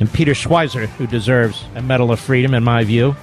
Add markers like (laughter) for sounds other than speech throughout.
and Peter Schweizer, who deserves a Medal of Freedom, in my view.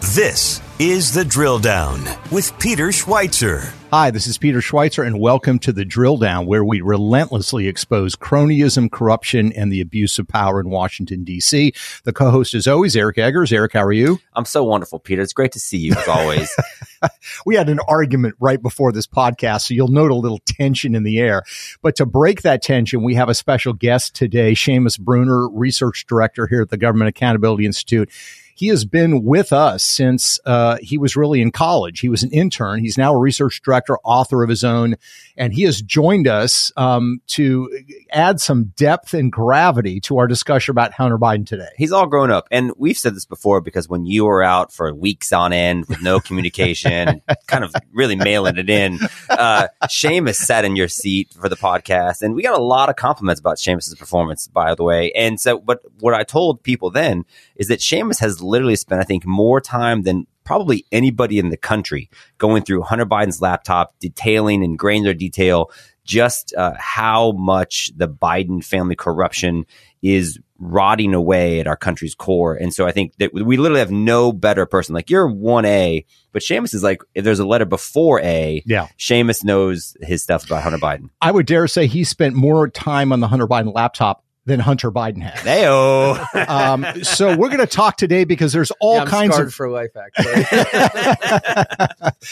This is The Drill Down with Peter Schweizer. Hi, this is Peter Schweizer, and welcome to The Drill Down, where we relentlessly expose cronyism, corruption, and the abuse of power in Washington, D.C. The co host, is always, Eric Eggers. Eric, how are you? I'm so wonderful, Peter. It's great to see you, as always. (laughs) we had an argument right before this podcast, so you'll note a little tension in the air. But to break that tension, we have a special guest today, Seamus Bruner, Research Director here at the Government Accountability Institute. He has been with us since uh, he was really in college. He was an intern. He's now a research director, author of his own, and he has joined us um, to add some depth and gravity to our discussion about Hunter Biden today. He's all grown up, and we've said this before because when you were out for weeks on end with no communication, (laughs) kind of really mailing it in, uh, Seamus sat in your seat for the podcast, and we got a lot of compliments about Seamus's performance, by the way. And so, but what I told people then is that Seamus has literally spent, I think, more time than probably anybody in the country going through Hunter Biden's laptop, detailing in granular detail just uh, how much the Biden family corruption is rotting away at our country's core. And so I think that we literally have no better person. Like you're 1A, but Seamus is like, if there's a letter before A, yeah. Seamus knows his stuff about Hunter Biden. I would dare say he spent more time on the Hunter Biden laptop than Hunter Biden had. Heyo. (laughs) um, so we're going to talk today because there's all yeah, kinds of for life. Actually,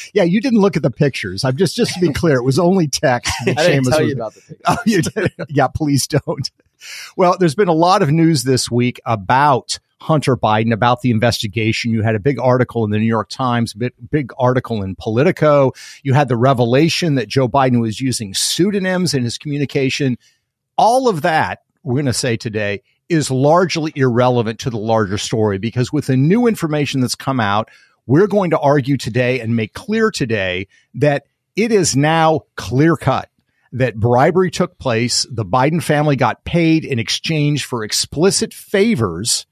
(laughs) yeah, you didn't look at the pictures. I'm just just to be clear, it was only text. (laughs) I didn't tell was, you about the pictures. Oh, you did? yeah, please don't. Well, there's been a lot of news this week about Hunter Biden about the investigation. You had a big article in the New York Times, big, big article in Politico. You had the revelation that Joe Biden was using pseudonyms in his communication. All of that we're going to say today is largely irrelevant to the larger story because with the new information that's come out, we're going to argue today and make clear today that it is now clear cut that bribery took place. The Biden family got paid in exchange for explicit favors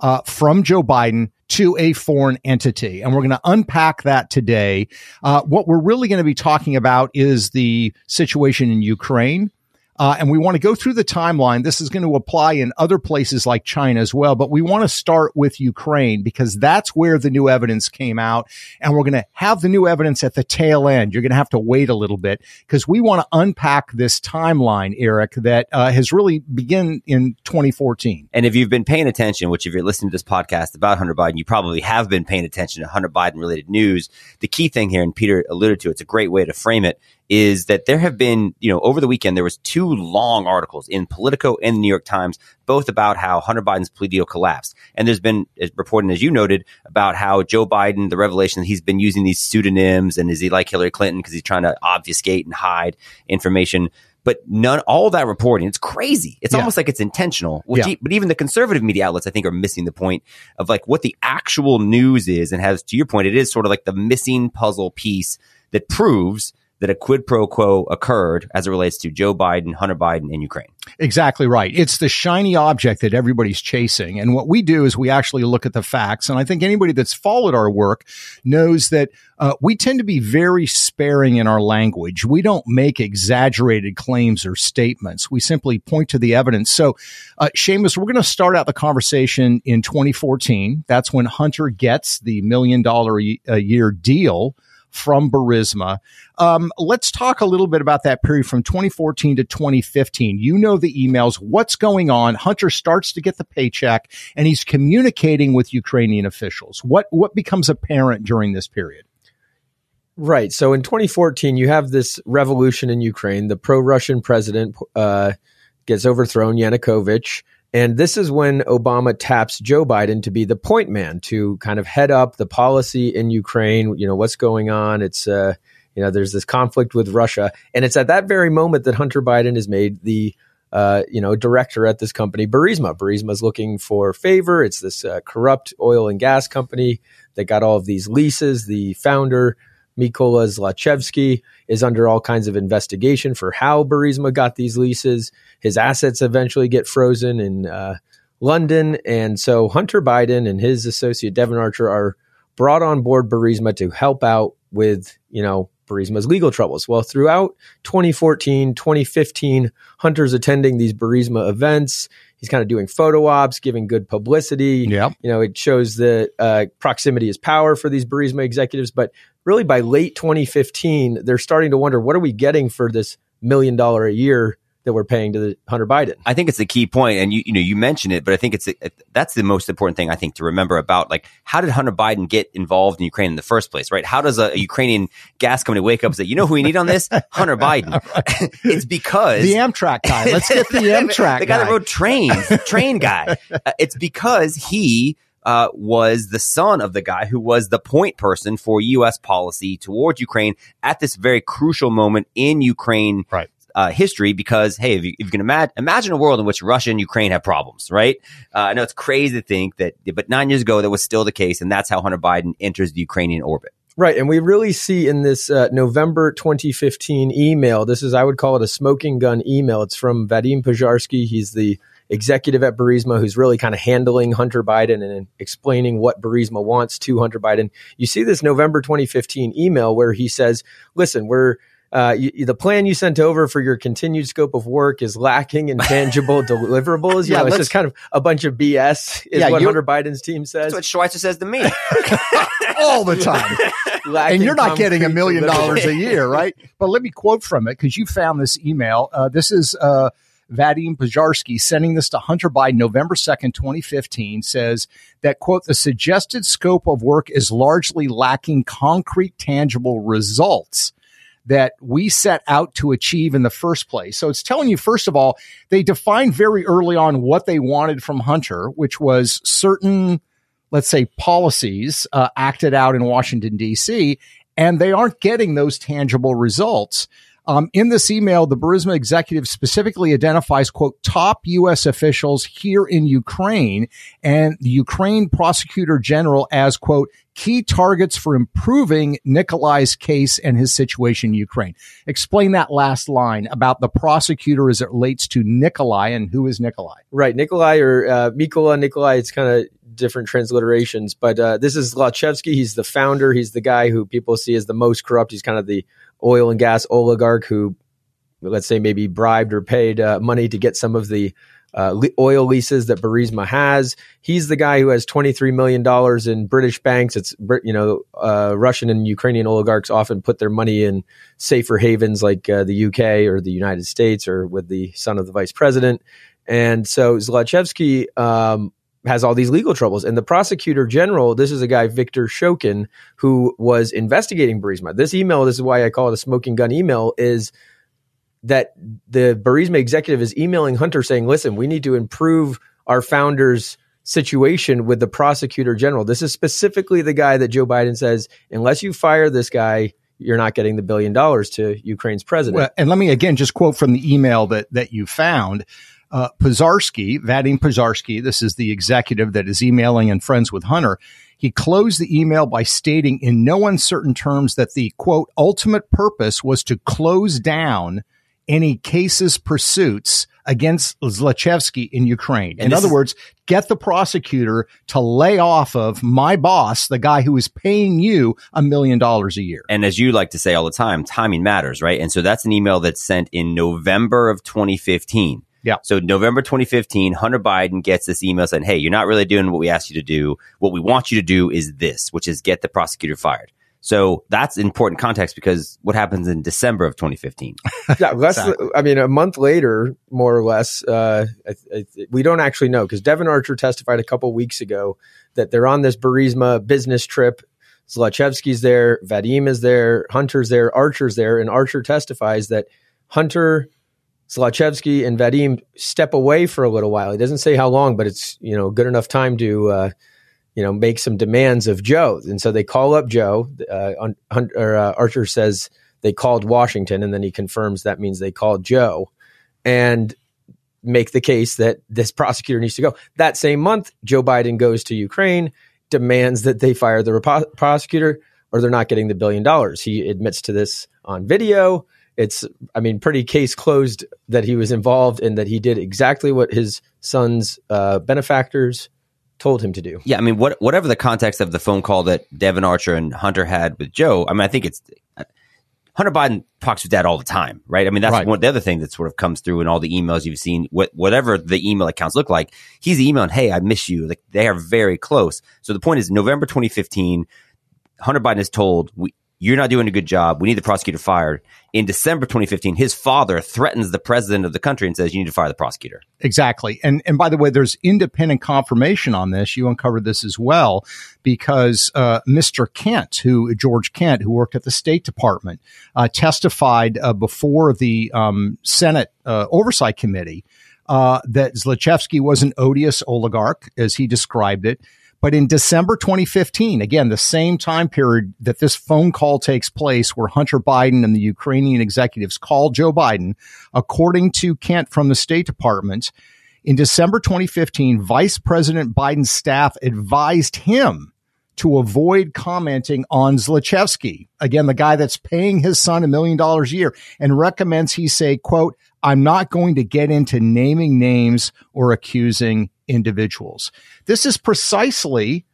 uh, from Joe Biden to a foreign entity. And we're going to unpack that today. Uh, what we're really going to be talking about is the situation in Ukraine. Uh, and we want to go through the timeline. This is going to apply in other places like China as well, but we want to start with Ukraine because that's where the new evidence came out. And we're going to have the new evidence at the tail end. You're going to have to wait a little bit because we want to unpack this timeline, Eric, that uh, has really begun in 2014. And if you've been paying attention, which if you're listening to this podcast about Hunter Biden, you probably have been paying attention to Hunter Biden related news. The key thing here, and Peter alluded to, it's a great way to frame it, is that there have been, you know, over the weekend, there was two long articles in Politico and the New York Times, both about how Hunter Biden's plea deal collapsed. And there's been reporting, as you noted, about how Joe Biden, the revelation that he's been using these pseudonyms and is he like Hillary Clinton because he's trying to obfuscate and hide information. But none, all that reporting, it's crazy. It's yeah. almost like it's intentional. Which, yeah. but even the conservative media outlets, I think, are missing the point of like what the actual news is, and has, to your point, it is sort of like the missing puzzle piece that proves that a quid pro quo occurred as it relates to Joe Biden, Hunter Biden, and Ukraine. Exactly right. It's the shiny object that everybody's chasing. And what we do is we actually look at the facts. And I think anybody that's followed our work knows that uh, we tend to be very sparing in our language. We don't make exaggerated claims or statements. We simply point to the evidence. So, uh, Seamus, we're going to start out the conversation in 2014. That's when Hunter gets the million dollar a year deal from Burisma. Um, let's talk a little bit about that period from 2014 to 2015. You know the emails. What's going on? Hunter starts to get the paycheck and he's communicating with Ukrainian officials. What, what becomes apparent during this period? Right. So in 2014, you have this revolution in Ukraine. The pro Russian president uh, gets overthrown, Yanukovych. And this is when Obama taps Joe Biden to be the point man to kind of head up the policy in Ukraine. You know, what's going on? It's, uh, you know, there's this conflict with Russia. And it's at that very moment that Hunter Biden is made the uh, you know, director at this company, Burisma. Burisma is looking for favor. It's this uh, corrupt oil and gas company that got all of these leases. The founder, Mykola Zlochevsky, is under all kinds of investigation for how Burisma got these leases. His assets eventually get frozen in uh, London. And so Hunter Biden and his associate Devon Archer are brought on board Burisma to help out with, you know, Burisma's legal troubles. Well, throughout 2014, 2015, Hunter's attending these Burisma events. He's kind of doing photo ops, giving good publicity. Yeah. You know, it shows that uh, proximity is power for these Burisma executives. But really, by late 2015, they're starting to wonder what are we getting for this million dollar a year that we're paying to the Hunter Biden. I think it's the key point, and you you know you mentioned it, but I think it's that's the most important thing I think to remember about like how did Hunter Biden get involved in Ukraine in the first place, right? How does a, a Ukrainian gas company wake up and say, you know who we need on this, (laughs) Hunter Biden? (laughs) it's because the Amtrak guy. Let's get the (laughs) Amtrak guy. the guy, that rode trains, train guy. Uh, it's because he. Uh, was the son of the guy who was the point person for U.S. policy towards Ukraine at this very crucial moment in Ukraine right uh, history because, hey, if you, if you can imagine, imagine a world in which Russia and Ukraine have problems, right? Uh, I know it's crazy to think that, but nine years ago, that was still the case. And that's how Hunter Biden enters the Ukrainian orbit. Right. And we really see in this uh, November 2015 email, this is, I would call it a smoking gun email. It's from Vadim Pozharsky. He's the executive at Burisma who's really kind of handling Hunter Biden and explaining what Burisma wants to Hunter Biden. You see this November 2015 email where he says, listen, we're, uh, you, the plan you sent over for your continued scope of work is lacking in tangible (laughs) deliverables. You yeah, know, it's just kind of a bunch of BS, is yeah, what Hunter Biden's team says. That's what Schweizer says to me (laughs) all the time. (laughs) and you're not getting a million dollars a year, right? But let me quote from it because you found this email. Uh, this is uh, Vadim Pozharsky sending this to Hunter Biden November 2nd, 2015, says that, quote, the suggested scope of work is largely lacking concrete, tangible results that we set out to achieve in the first place. So it's telling you, first of all, they defined very early on what they wanted from Hunter, which was certain, let's say, policies uh, acted out in Washington, D.C., and they aren't getting those tangible results. Um, in this email, the Burisma executive specifically identifies, quote, top U.S. officials here in Ukraine and the Ukraine prosecutor general as, quote, key targets for improving Nikolai's case and his situation in Ukraine. Explain that last line about the prosecutor as it relates to Nikolai and who is Nikolai. Right. Nikolai or uh, Mikola Nikolai, it's kind of different transliterations, but uh, this is Zlochevsky. He's the founder. He's the guy who people see as the most corrupt. He's kind of the oil and gas oligarch who, let's say, maybe bribed or paid uh, money to get some of the uh, oil leases that Burisma has. He's the guy who has $23 million in British banks. It's, you know, uh, Russian and Ukrainian oligarchs often put their money in safer havens like uh, the UK or the United States or with the son of the vice president. And so Zlochevsky um, has all these legal troubles. And the prosecutor general, this is a guy, Victor Shokin, who was investigating Burisma. This email, this is why I call it a smoking gun email, is that the Burisma executive is emailing Hunter saying, listen, we need to improve our founder's situation with the prosecutor general. This is specifically the guy that Joe Biden says, unless you fire this guy, you're not getting the billion dollars to Ukraine's president. Well, and let me again just quote from the email that that you found uh, Pozharsky, Vadim Pozharsky, this is the executive that is emailing and friends with Hunter. He closed the email by stating in no uncertain terms that the quote ultimate purpose was to close down any cases pursuits against Zlochevsky in Ukraine. And in other is, words, get the prosecutor to lay off of my boss, the guy who is paying you a million dollars a year. And as you like to say all the time, timing matters, right? And so that's an email that's sent in November of 2015. Yeah. So November 2015, Hunter Biden gets this email saying, Hey, you're not really doing what we asked you to do. What we want you to do is this, which is get the prosecutor fired. So that's important context because what happens in December of 2015? (laughs) yeah, less. Exactly. I mean, a month later, more or less. Uh, I, I, we don't actually know because Devon Archer testified a couple weeks ago that they're on this Burisma business trip. Zlochevsky's there, Vadim is there, Hunter's there, Archer's there, and Archer testifies that Hunter Zlochevsky and Vadim step away for a little while. He doesn't say how long, but it's you know good enough time to uh, you know make some demands of Joe. And so they call up Joe. Uh, on, or, uh, Archer says they called Washington, and then he confirms that means they called Joe. And make the case that this prosecutor needs to go. That same month, Joe Biden goes to Ukraine, demands that they fire the prosecutor or they're not getting the billion dollars. He admits to this on video. It's, I mean, pretty case closed that he was involved and that he did exactly what his son's uh, benefactors told him to do. Yeah, I mean, what, whatever the context of the phone call that devon Archer and Hunter had with Joe, I mean, I think it's Hunter Biden talks with dad all the time, right? I mean, that's right. one the other thing that sort of comes through in all the emails you've seen. What, whatever the email accounts look like, he's emailing, "Hey, I miss you." Like they are very close. So the point is, November 2015, Hunter Biden is told, "We you're not doing a good job. We need the prosecutor fired. In December 2015, his father threatens the president of the country and says, you need to fire the prosecutor. Exactly. And, and by the way, there's independent confirmation on this. You uncovered this as well because, uh, Mr. Kent, who, George Kent, who worked at the State Department, uh, testified, uh, before the, um, Senate, uh, Oversight Committee, uh, that Zlochevsky was an odious oligarch, as he described it but in December 2015, again, the same time period that this phone call takes place where Hunter Biden and the Ukrainian executives call Joe Biden, according to Kent from the State Department, in December 2015, Vice President Biden's staff advised him to avoid commenting on Zlochevsky, again, the guy that's paying his son a million dollars a year, and recommends he say, quote, I'm not going to get into naming names or accusing individuals. This is precisely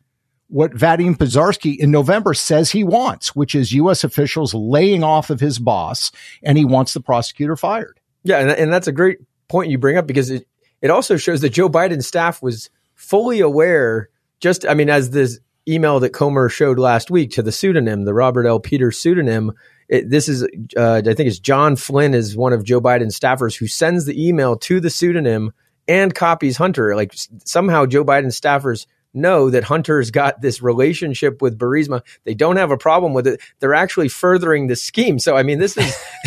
what Vadim Pozharskyi in November says he wants, which is U.S. officials laying off of his boss, and he wants the prosecutor fired. Yeah, and, and that's a great point you bring up because it, it also shows that Joe Biden's staff was fully aware. Just, I mean, as this email that Comer showed last week to the pseudonym, the Robert L. Peters pseudonym, it, this is, uh, I think it's John Flynn is one of Joe Biden's staffers who sends the email to the pseudonym and copies Hunter. Like somehow Joe Biden's staffers know that Hunter's got this relationship with Burisma. They don't have a problem with it. They're actually furthering the scheme. So, I mean, this is, (laughs)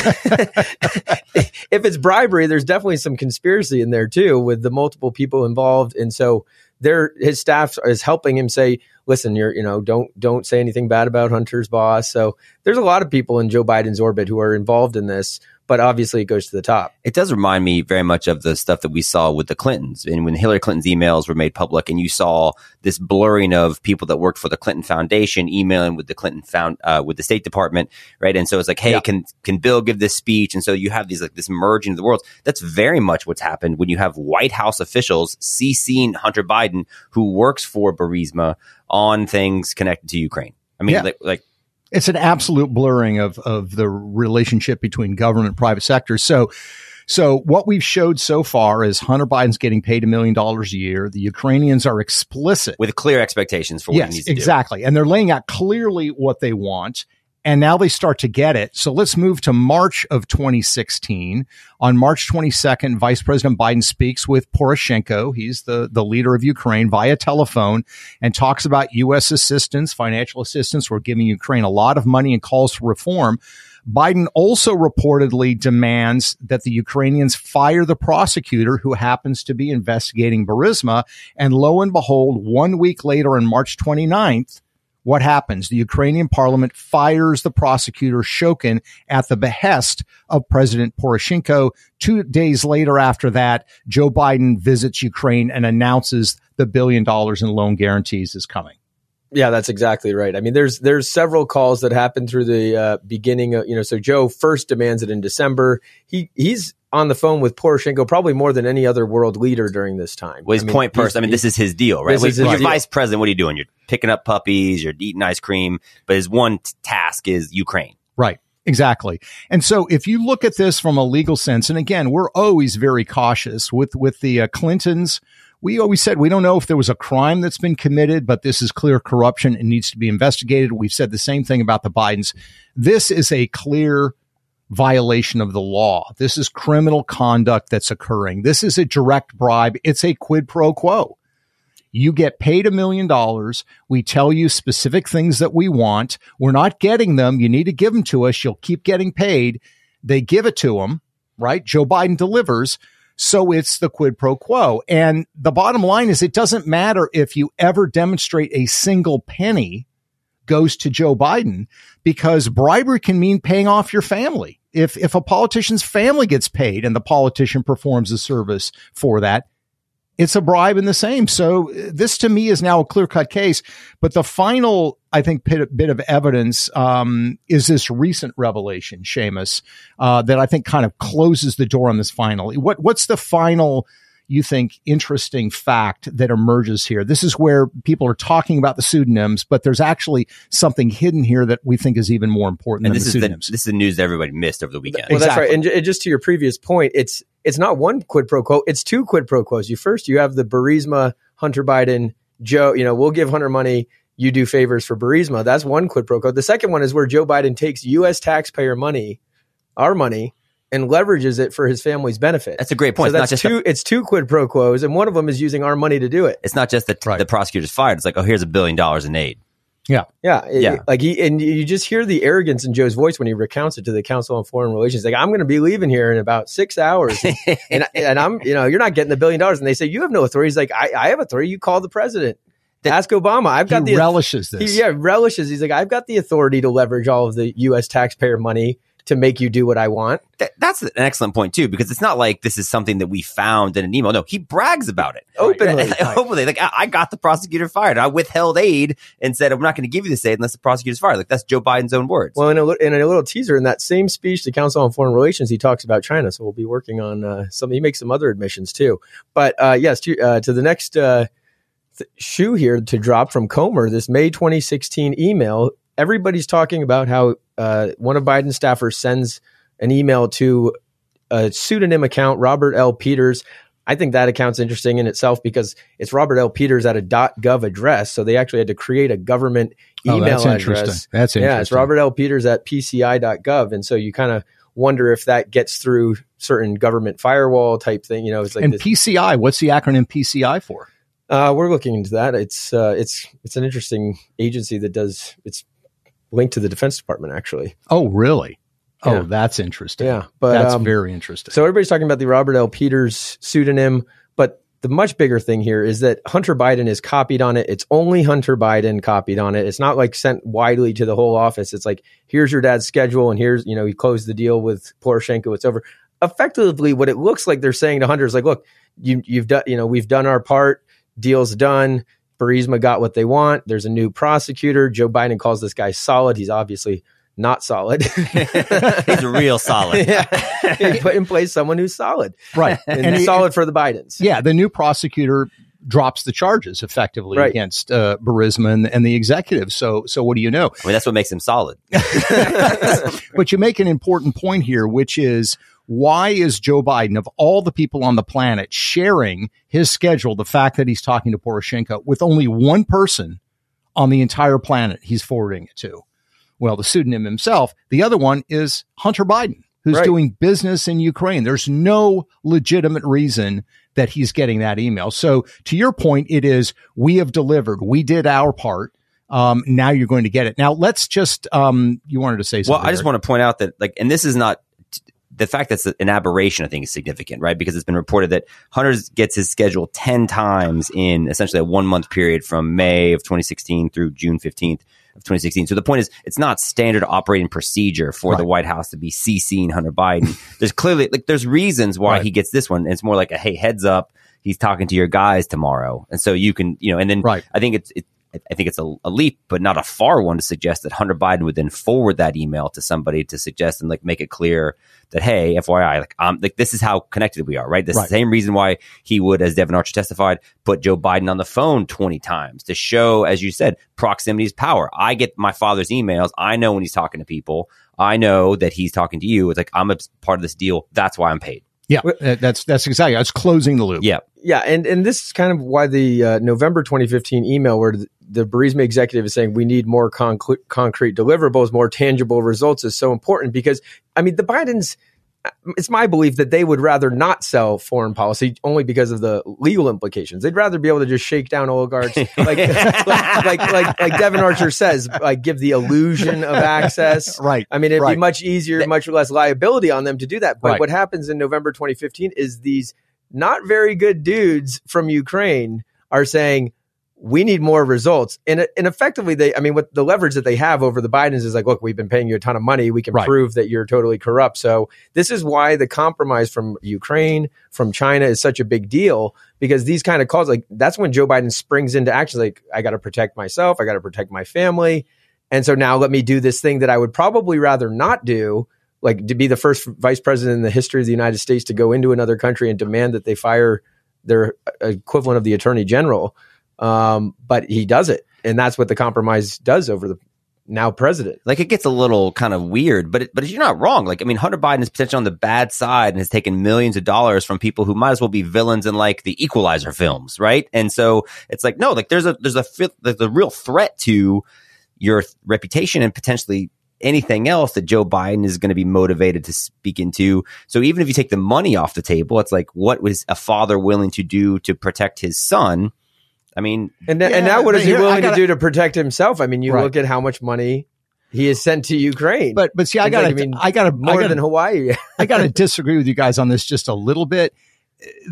if it's bribery, there's definitely some conspiracy in there too with the multiple people involved. And so there, his staff is helping him say, listen, you're, you know, don't, don't say anything bad about Hunter's boss. So there's a lot of people in Joe Biden's orbit who are involved in this but obviously it goes to the top. It does remind me very much of the stuff that we saw with the Clintons. And when Hillary Clinton's emails were made public and you saw this blurring of people that worked for the Clinton Foundation emailing with the Clinton found uh, with the State Department, right? And so it's like, hey, yeah. can can Bill give this speech? And so you have these like this merging of the worlds. That's very much what's happened when you have White House officials CCing Hunter Biden, who works for Burisma, on things connected to Ukraine. I mean, yeah. like, like it's an absolute blurring of of the relationship between government and private sector. So so what we've showed so far is Hunter Biden's getting paid a million dollars a year. The Ukrainians are explicit with clear expectations for what yes, he needs to exactly. And they're laying out clearly what they want and now they start to get it. So let's move to March of 2016. On March 22nd, Vice President Biden speaks with Poroshenko. He's the, the leader of Ukraine via telephone and talks about U.S. assistance, financial assistance. We're giving Ukraine a lot of money and calls for reform. Biden also reportedly demands that the Ukrainians fire the prosecutor who happens to be investigating Burisma. And lo and behold, one week later on March 29th, what happens? The Ukrainian parliament fires the prosecutor Shokin at the behest of President Poroshenko. Two days later after that, Joe Biden visits Ukraine and announces the billion dollars in loan guarantees is coming. Yeah, that's exactly right. I mean, there's there's several calls that happen through the uh, beginning of you know. So Joe first demands it in December. He he's on the phone with Poroshenko probably more than any other world leader during this time. Well, his I mean, point person. I mean, this is his deal, right? Well, you're vice president. What are you doing? You're picking up puppies. You're eating ice cream. But his one t- task is Ukraine. Right. Exactly. And so if you look at this from a legal sense, and again, we're always very cautious with, with the uh, Clintons. We always said we don't know if there was a crime that's been committed, but this is clear corruption and needs to be investigated. We've said the same thing about the Bidens. This is a clear violation of the law. This is criminal conduct that's occurring. This is a direct bribe. It's a quid pro quo. You get paid a million dollars. We tell you specific things that we want. We're not getting them. You need to give them to us. You'll keep getting paid. They give it to them, right? Joe Biden delivers. So it's the quid pro quo. And the bottom line is it doesn't matter if you ever demonstrate a single penny goes to Joe Biden because bribery can mean paying off your family. if if a politician's family gets paid and the politician performs a service for that, it's a bribe in the same. So uh, this to me is now a clear cut case. But the final, I think, bit, bit of evidence um, is this recent revelation, Seamus, uh, that I think kind of closes the door on this finally. What what's the final? You think interesting fact that emerges here. This is where people are talking about the pseudonyms, but there's actually something hidden here that we think is even more important And than this the is the pseudonyms. this is the news that everybody missed over the weekend. Well, that's Exactly. right. And, and just to your previous point, it's it's not one quid pro quo; it's two quid pro quos. You first you have the Burisma, Hunter Biden, Joe. You know, we'll give Hunter money. You do favors for Burisma. That's one quid pro quo. The second one is where Joe Biden takes U.S. taxpayer money, our money, and leverages it for his family's benefit. That's a great point. So It's not that's just two. it's two quid pro quos, and one of them is using our money to do it. It's not just that Right. the prosecutor's fired. It's like, oh, here's a billion dollars in aid. yeah. Yeah, it- Yeah. Like he and you just hear the arrogance in Joe's voice when he recounts it to the Council on Foreign Relations. Like I'm going to be leaving here in about six hours, (laughs) and and I'm you know you're not getting the billion dollars, and they say you have no authority. He's like I, I have authority. You call the president. Ask Obama. I've got He the relishes this. He, yeah, relishes. He's like I've got the authority to leverage all of the U.S. taxpayer money to make you do what I want. That, that's an excellent point too, because it's not like this is something that we found in an email. No, he brags about it Openly. (laughs) Openly, like I, I got the prosecutor fired. I withheld aid and said I'm not going to give you this aid unless the prosecutor's fired. Like that's Joe Biden's own words. Well, in a, in a little teaser in that same speech to Council on Foreign Relations, he talks about China. So we'll be working on uh, some. He makes some other admissions too. But uh, yes, to, uh, to the next uh, th- shoe here to drop from Comer, this May 2016 email. Everybody's talking about how uh, one of Biden's staffers sends an email to a pseudonym account, Robert L. Peters. I think that account's interesting in itself because it's Robert L. Peters at a .gov address, so they actually had to create a government Oh, email that's interesting. address. That's interesting. Yeah, it's Robert L. Peters at PCI.gov. And so you kind of wonder if that gets through certain government firewall type thing. You know, it's like and this, PCI, what's the acronym PCI for? uh, we're looking into that. It's uh, it's it's an interesting agency that does it's linked to the Defense Department actually. Oh, really? Yeah. Oh, that's interesting. Yeah, but that's um, very interesting. So everybody's talking about the Robert L. Peters pseudonym, but the much bigger thing here is that Hunter Biden is copied on it. It's only Hunter Biden copied on it. It's not like sent widely to the whole office. It's like here's your dad's schedule, and here's you know he closed the deal with Poroshenko. It's over. Effectively, what it looks like they're saying to Hunter is like, look, you you've done you know we've done our part. Deal's done. Burisma got what they want. There's a new prosecutor. Joe Biden calls this guy solid. He's obviously not solid. (laughs) He's real solid. (laughs) yeah. He put in place someone who's solid right. and, And it- solid for the Bidens. yeah, the new prosecutor drops the charges effectively Right. against uh, Burisma and, and the executive. So, so what do you know? I mean, that's what makes him solid. (laughs) but you make an important point here, which is why is Joe Biden, of all the people on the planet, sharing his schedule, the fact that he's talking to Poroshenko with only one person on the entire planet he's forwarding it to? Well, the pseudonym himself. The other one is Hunter Biden, who's Right. doing business in Ukraine. There's no legitimate reason that he's getting that email. So to your point, it is we have delivered. We did our part. Um, now you're going to get it. Now let's just, um, you wanted to say something. Well, I just want to point out that, like, and this is not the fact that's an aberration. I think is significant, right? Because it's been reported that Hunter gets his schedule ten times in essentially a one month period from May of 2016 through June 15th of 2016. So the point is, it's not standard operating procedure for the White House to be CCing Hunter Biden. (laughs) there's clearly like there's reasons why Right. he gets this one. And it's more like a hey, heads up, he's talking to your guys tomorrow, and so you can you know, and then Right. I think it's it, I think it's a, a leap, but not a far one to suggest that Hunter Biden would then forward that email to somebody to suggest and like make it clear that hey, FYI, like um, like this is how connected we are, right? This Right. is the same reason why he would, as Devon Archer testified, put Joe Biden on the phone twenty times to show, as you said, proximity is power. I get my father's emails. I know when he's talking to people. I know that he's talking to you. It's like I'm a part of this deal. That's why I'm paid. Yeah, that's that's exactly. That's closing the loop. Yeah. Yeah, and and this is kind of why the uh, November 2015 email where the, the Burisma executive is saying we need more concre- concrete deliverables, more tangible results is so important because I mean the Bidens. It's my belief that they would rather not sell foreign policy only because of the legal implications. They'd rather be able to just shake down oligarchs, like (laughs) like, like like like Devon Archer says, like give the illusion of access. (laughs) Right. I mean, it'd Right. be much easier, much less liability on them to do that. But Right. what happens in November 2015 is these not very good dudes from Ukraine are saying, we need more results. And, and effectively, they, I mean, what the leverage that they have over the Bidens is like, look, we've been paying you a ton of money. We can Right. prove that you're totally corrupt. So this is why the compromise from Ukraine, from China is such a big deal because these kind of calls, like that's when Joe Biden springs into action. Like, I got to protect myself. I got to protect my family. And so now let me do this thing that I would probably rather not do, like to be the first vice president in the history of the United States to go into another country and demand that they fire their uh, equivalent of the attorney general. Um, but he does it. And that's what the compromise does over the now president. like it gets a little kind of weird, but it, but you're not wrong. Like I mean, Hunter Biden is potentially on the bad side and has taken millions of dollars from people who might as well be villains in like the Equalizer films, right? And so it's like no, like there's a there's a there's a real threat to your reputation and potentially anything else that Joe Biden is going to be motivated to speak into. So even if you take the money off the table, it's like what was a father willing to do to protect his son? I mean, And, th- and now what is he here, willing gotta- to do to protect himself? I mean, you Right. look at how much money he has sent to Ukraine. But but see, I got like, to I mean, I got to more I gotta, than Hawaii. (laughs) I got to (laughs) disagree with you guys on this just a little bit.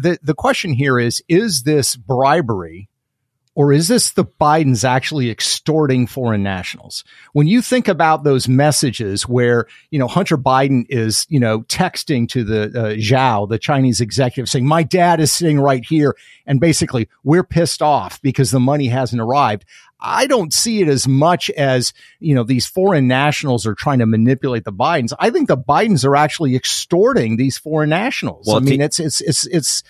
The the question here is is this bribery or is this the Bidens actually extorting foreign nationals? When you think about those messages where, you know, Hunter Biden is, you know, texting to the uh, Zhao, the Chinese executive saying, my dad is sitting right here. And basically we're pissed off because the money hasn't arrived. I don't see it as much as, you know, these foreign nationals are trying to manipulate the Bidens. I think the Bidens are actually extorting these foreign nationals. Well, I mean, it's, it's, it's, it's,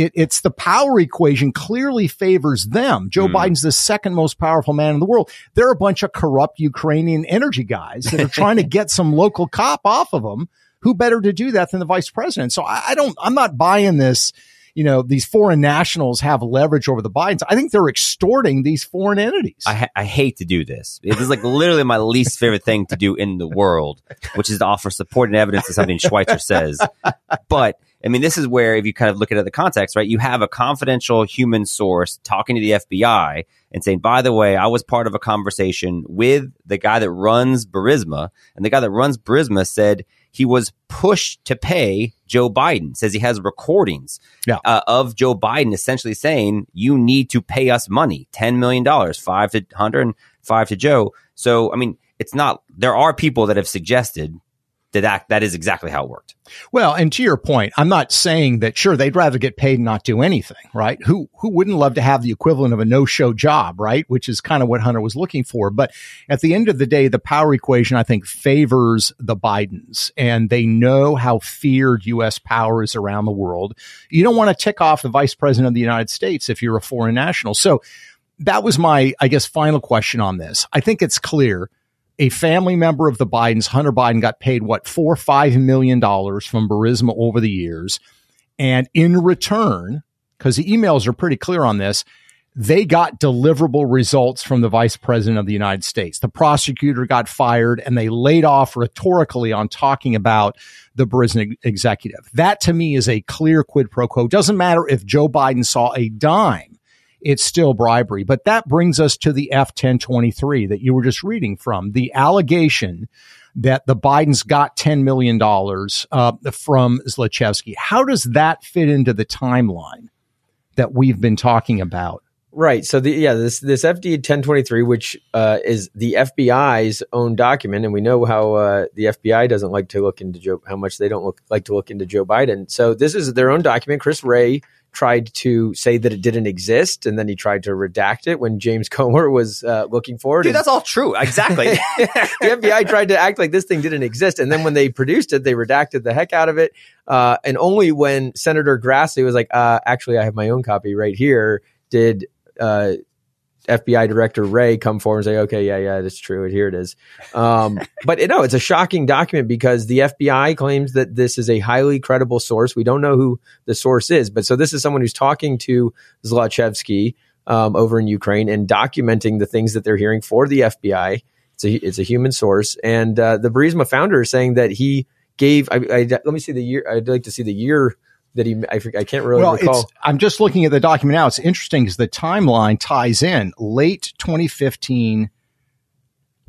it, it's the power equation clearly favors them. Joe Mm. Biden's the second most powerful man in the world. They're a bunch of corrupt Ukrainian energy guys that are trying to (laughs) get some local cop off of them. Who better to do that than the vice president? So I, I don't, I'm not buying this. You know, these foreign nationals have leverage over the Bidens. I think they're extorting these foreign entities. I, ha- I hate to do this. It is like literally my least favorite thing to do in the world, which is to offer support and evidence to something Schweizer says. But I mean, this is where, if you kind of look at it the context, right, you have a confidential human source talking to the FBI and saying, by the way, I was part of a conversation with the guy that runs Burisma, and the guy that runs Burisma said he was pushed to pay Joe Biden. Says he has recordings Yeah. uh, of Joe Biden essentially saying, "You need to pay us money, ten million dollars, five to Hunter and five to Joe." So, I mean, it's not. There are people that have suggested that that, is exactly how it worked. Well, and to your point, I'm not saying that sure they'd rather get paid and not do anything, right? Who who wouldn't love to have the equivalent of a no-show job, right? Which is kind of what Hunter was looking for. But at the end of the day, the power equation I think favors the Bidens and they know how feared US power is around the world. You don't want to tick off the vice president of the United States if you're a foreign national. So that was my I guess final question on this. I think it's clear a family member of the Bidens, Hunter Biden, got paid what four, five million dollars from Burisma over the years. And in return, because the emails are pretty clear on this, they got deliverable results from the vice president of the United States. The prosecutor got fired and they laid off rhetorically on talking about the Burisma executive. That to me is a clear quid pro quo. Doesn't matter if Joe Biden saw a dime it's still bribery. But that brings us to the F 1023 that you were just reading from the allegation that the Bidens got $10 million uh, from Zlochevsky. How does that fit into the timeline that we've been talking about? Right. So the yeah this this FD 1023, which uh, is the FBI's own document, and we know how uh, the FBI doesn't like to look into Joe, how much they don't look, like to look into Joe Biden. So this is their own document. Chris Wray tried to say that it didn't exist, and then he tried to redact it when James (laughs) Comer was uh, looking for it. Dude, And- that's all true. Exactly. (laughs) the FBI tried to act like this thing didn't exist, and then when they produced it, they redacted the heck out of it. Uh, and only when Senator Grassley was like, uh, "Actually, I have my own copy right here," did uh, FBI Director Wray come forward and say, "Okay, yeah, yeah, that's true. Here it is." Um, (laughs) but you know, it's a shocking document because the FBI claims that this is a highly credible source. We don't know who the source is, but so this is someone who's talking to Zlochevsky um, over in Ukraine and documenting the things that they're hearing for the FBI. It's a it's a human source, and uh, the Burisma founder is saying that he gave. I, I, let me see the year. I'd like to see the year that he. I, I can't really well, recall. it's, I'm just looking at the document now. It's interesting because the timeline ties in late 2015,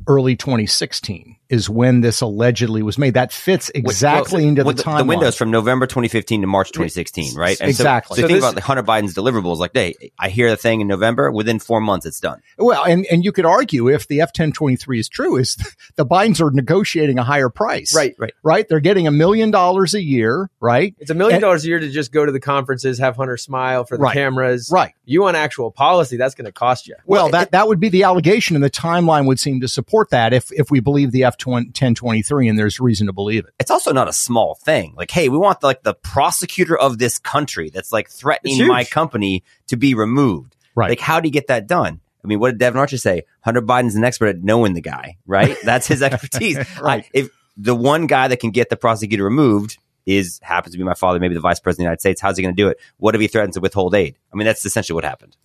early 2016 is when this allegedly was made. That fits exactly Well, into well, the timeline. The windows from November 2015 to March 2016, right? And Exactly. So, So the thing about like Hunter Biden's deliverables, like, hey, I hear the thing in November. Within four months, it's done. Well, and, and you could argue if the F ten twenty three is true, is (laughs) the Bidens are negotiating a higher price, Right. Right. Right, they're getting a million dollars a year, right? It's a million And- dollars a year to just go to the conferences, have Hunter smile for the Right. cameras. Right. You want actual policy, that's going to cost you. Well, that that would be the allegation, and the timeline would seem to support that if if we believe the F ten twenty three, and there's reason to believe it. It's also not a small thing. Like, hey, we want like the prosecutor of this country that's like threatening my company to be removed. Right. Like, how do you get that done? I mean, what did Devon Archer say? Hunter Biden's an expert at knowing the guy, right? (laughs) That's his expertise. (laughs) Right. I- if the one guy that can get the prosecutor removed is happens to be my father, maybe the vice president of the United States, how's he going to do it? What if he threatens to withhold aid? I mean, that's essentially what happened.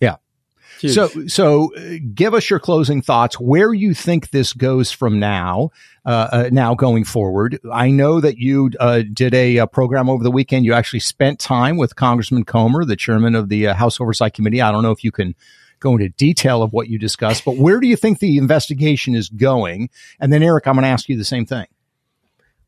Huge. So, so uh, give us your closing thoughts. Where you think this goes from now, uh, uh, now going forward. I know that you uh, did a, uh program over the weekend. You actually spent time with Congressman Comer, the chairman of the uh, House Oversight Committee. I don't know if you can go into detail of what you discussed, but where do you think the investigation is going? And then, Eric, I'm going to ask you the same thing.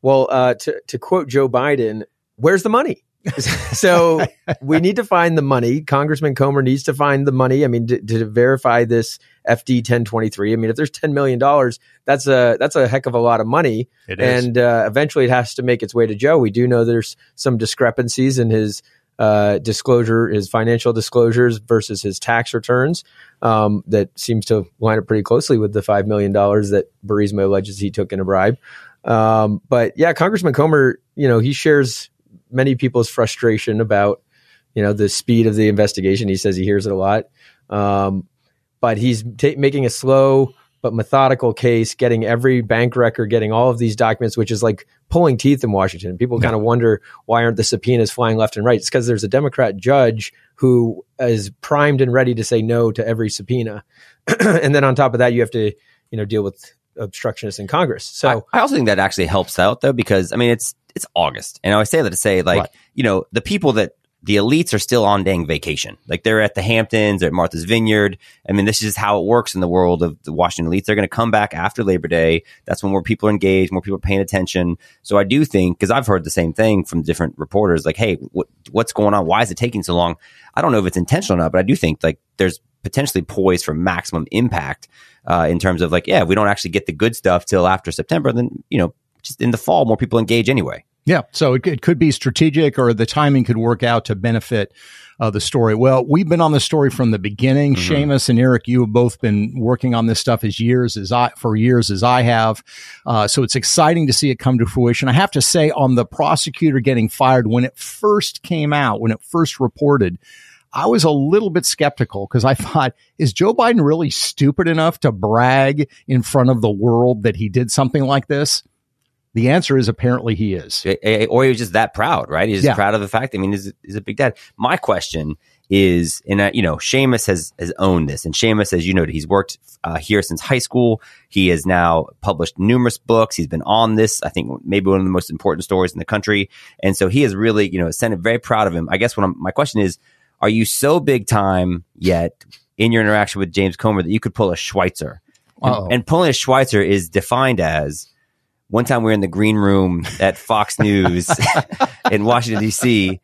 Well, uh, to to quote Joe Biden, where's the money? (laughs) so we need to find the money. Congressman Comer needs to find the money. I mean, to, to verify this FD 1023. I mean, if there's ten million dollars, that's a that's a heck of a lot of money. It and uh, eventually, it has to make its way to Joe. We do know there's some discrepancies in his uh, disclosure, his financial disclosures versus his tax returns. Um, that seems to line up pretty closely with the five million dollars that Burisma alleges he took in a bribe. Um, but yeah, Congressman Comer, you know, he shares many people's frustration about, you know, the speed of the investigation. He says he hears it a lot. Um, but he's ta making a slow but methodical case, getting every bank record, getting all of these documents, which is like pulling teeth in Washington. People kind of wonder why aren't the subpoenas flying left and right? It's because there's a Democrat judge who is primed and ready to say no to every subpoena. (clears throat) and then on top of that, you have to, you know, deal with obstructionists in Congress. So I, I also think that actually helps out though, because I mean, it's it's August, and I always say that to say like Right. you know the people that the elites are still on dang vacation, like they're at the Hamptons, they're at Martha's Vineyard. I mean, this is how it works in the world of the Washington elites. They're going to come back after Labor Day. That's when more people are engaged, more people are paying attention. So I do think because I've heard the same thing from different reporters, like, hey, what, what's going on? Why is it taking so long? I don't know if it's intentional or not, but I do think like there's potentially poised for maximum impact uh, in terms of like, yeah, if we don't actually get the good stuff till after September, then you know, just in the fall, more people engage anyway. Yeah, so it, it could be strategic, or the timing could work out to benefit uh, the story. Well, we've been on the story from the beginning. Seamus and Eric, you have both been working on this stuff as years as I for years as I have. Uh, so it's exciting to see it come to fruition. I have to say, on the prosecutor getting fired when it first came out, when it first reported. I was a little bit skeptical because I (laughs) thought, is Joe Biden really stupid enough to brag in front of the world that he did something like this? The answer is apparently he is. Or he was just that proud, right? He's Yeah. proud of the fact. I mean, he's, he's a big dad. My question is, and uh, you know, Seamus has has owned this, and Seamus, as you know, he's worked uh, here since high school. He has now published numerous books. He's been on this, I think, maybe one of the most important stories in the country, and so he is really, you know, Senate very proud of him. I guess what I'm, my question is, are you so big time yet in your interaction with James Comer that you could pull a Schweizer? And, and pulling a Schweizer is defined as one time we were in the green room at Fox (laughs) News in Washington D.C.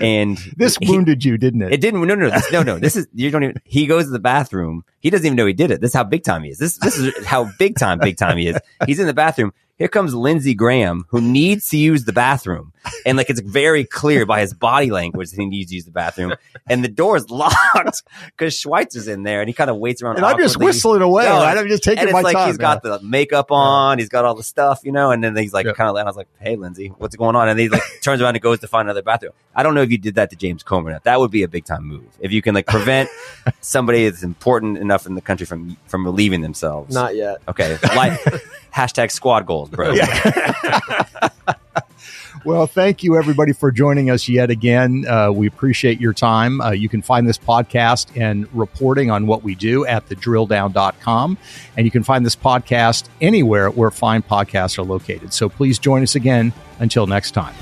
and This he- wounded you, didn't it? it didn't. No, no, no, this, no, no. This is you don't even. He goes to the bathroom. He doesn't even know he did it. This is how big time he is. This this is how big time big time he is. He's in the bathroom. Here comes Lindsey Graham, who needs to use the bathroom, and like it's very clear by his body language that he needs to use the bathroom, and the door is (laughs) locked because Schweizer's in there, and he kind of waits around. and I'm just whistling away. No, right? I'm just taking and it's my like time. he's got the makeup on, he's got all the stuff, you know, and then he's like Yeah. kind of. And I was like, "Hey, Lindsey, what's going on?" And he like (laughs) turns around and goes to find another bathroom. I don't know if you did that to James Comer. That would be a big time move if you can like prevent (laughs) somebody that's important enough in the country from from relieving themselves. not yet. okay, like hashtag squad goals, bro. (laughs) Well, thank you everybody for joining us yet again. Uh, we appreciate your time. Uh, you can find this podcast and reporting on what we do at thedrilldown.com. And you can find this podcast anywhere where fine podcasts are located. So please join us again. Until next time.